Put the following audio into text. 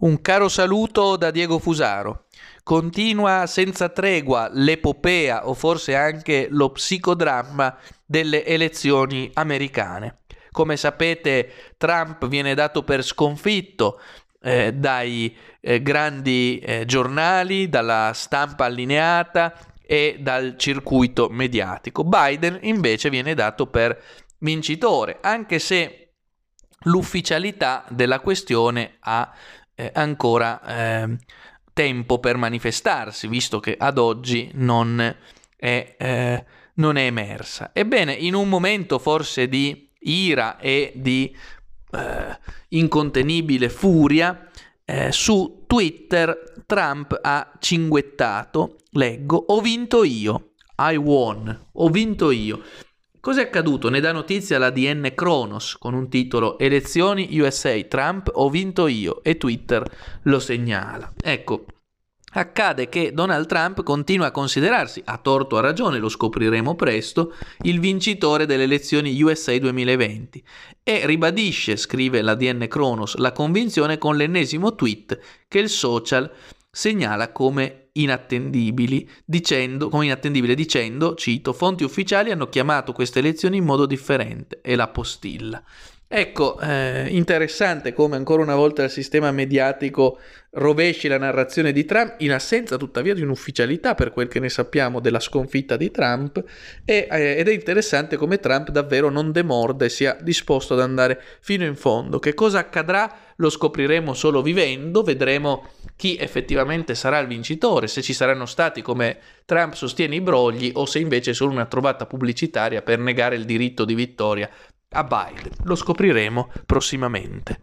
Un caro saluto da Diego Fusaro. Continua senza tregua l'epopea o forse anche lo psicodramma delle elezioni americane. Come sapete Trump viene dato per sconfitto eh, dai eh, grandi eh, giornali, dalla stampa allineata e dal circuito mediatico. Biden invece viene dato per vincitore, anche se l'ufficialità della questione ha eh, ancora eh, tempo per manifestarsi, visto che ad oggi non è, eh, non è emersa. Ebbene, in un momento forse di ira e di eh, incontenibile furia, eh, su Twitter Trump ha cinguettato, leggo, ho vinto io, I won, ho vinto io. Cos'è accaduto? Ne dà notizia la DN Kronos con un titolo Elezioni USA, Trump ho vinto io e Twitter lo segnala. Ecco, accade che Donald Trump continua a considerarsi, a torto o a ragione, lo scopriremo presto, il vincitore delle elezioni USA 2020 e ribadisce, scrive la DN Kronos, la convinzione con l'ennesimo tweet che il social segnala come inattendibili, dicendo, come inattendibile dicendo, cito, fonti ufficiali hanno chiamato queste elezioni in modo differente e la postilla. Ecco, eh, interessante come ancora una volta il sistema mediatico rovesci la narrazione di Trump in assenza tuttavia di un'ufficialità per quel che ne sappiamo della sconfitta di Trump e, eh, ed è interessante come Trump davvero non demorda e sia disposto ad andare fino in fondo. Che cosa accadrà lo scopriremo solo vivendo, vedremo chi effettivamente sarà il vincitore, se ci saranno stati come Trump sostiene i brogli o se invece è solo una trovata pubblicitaria per negare il diritto di vittoria a Biden. Lo scopriremo prossimamente.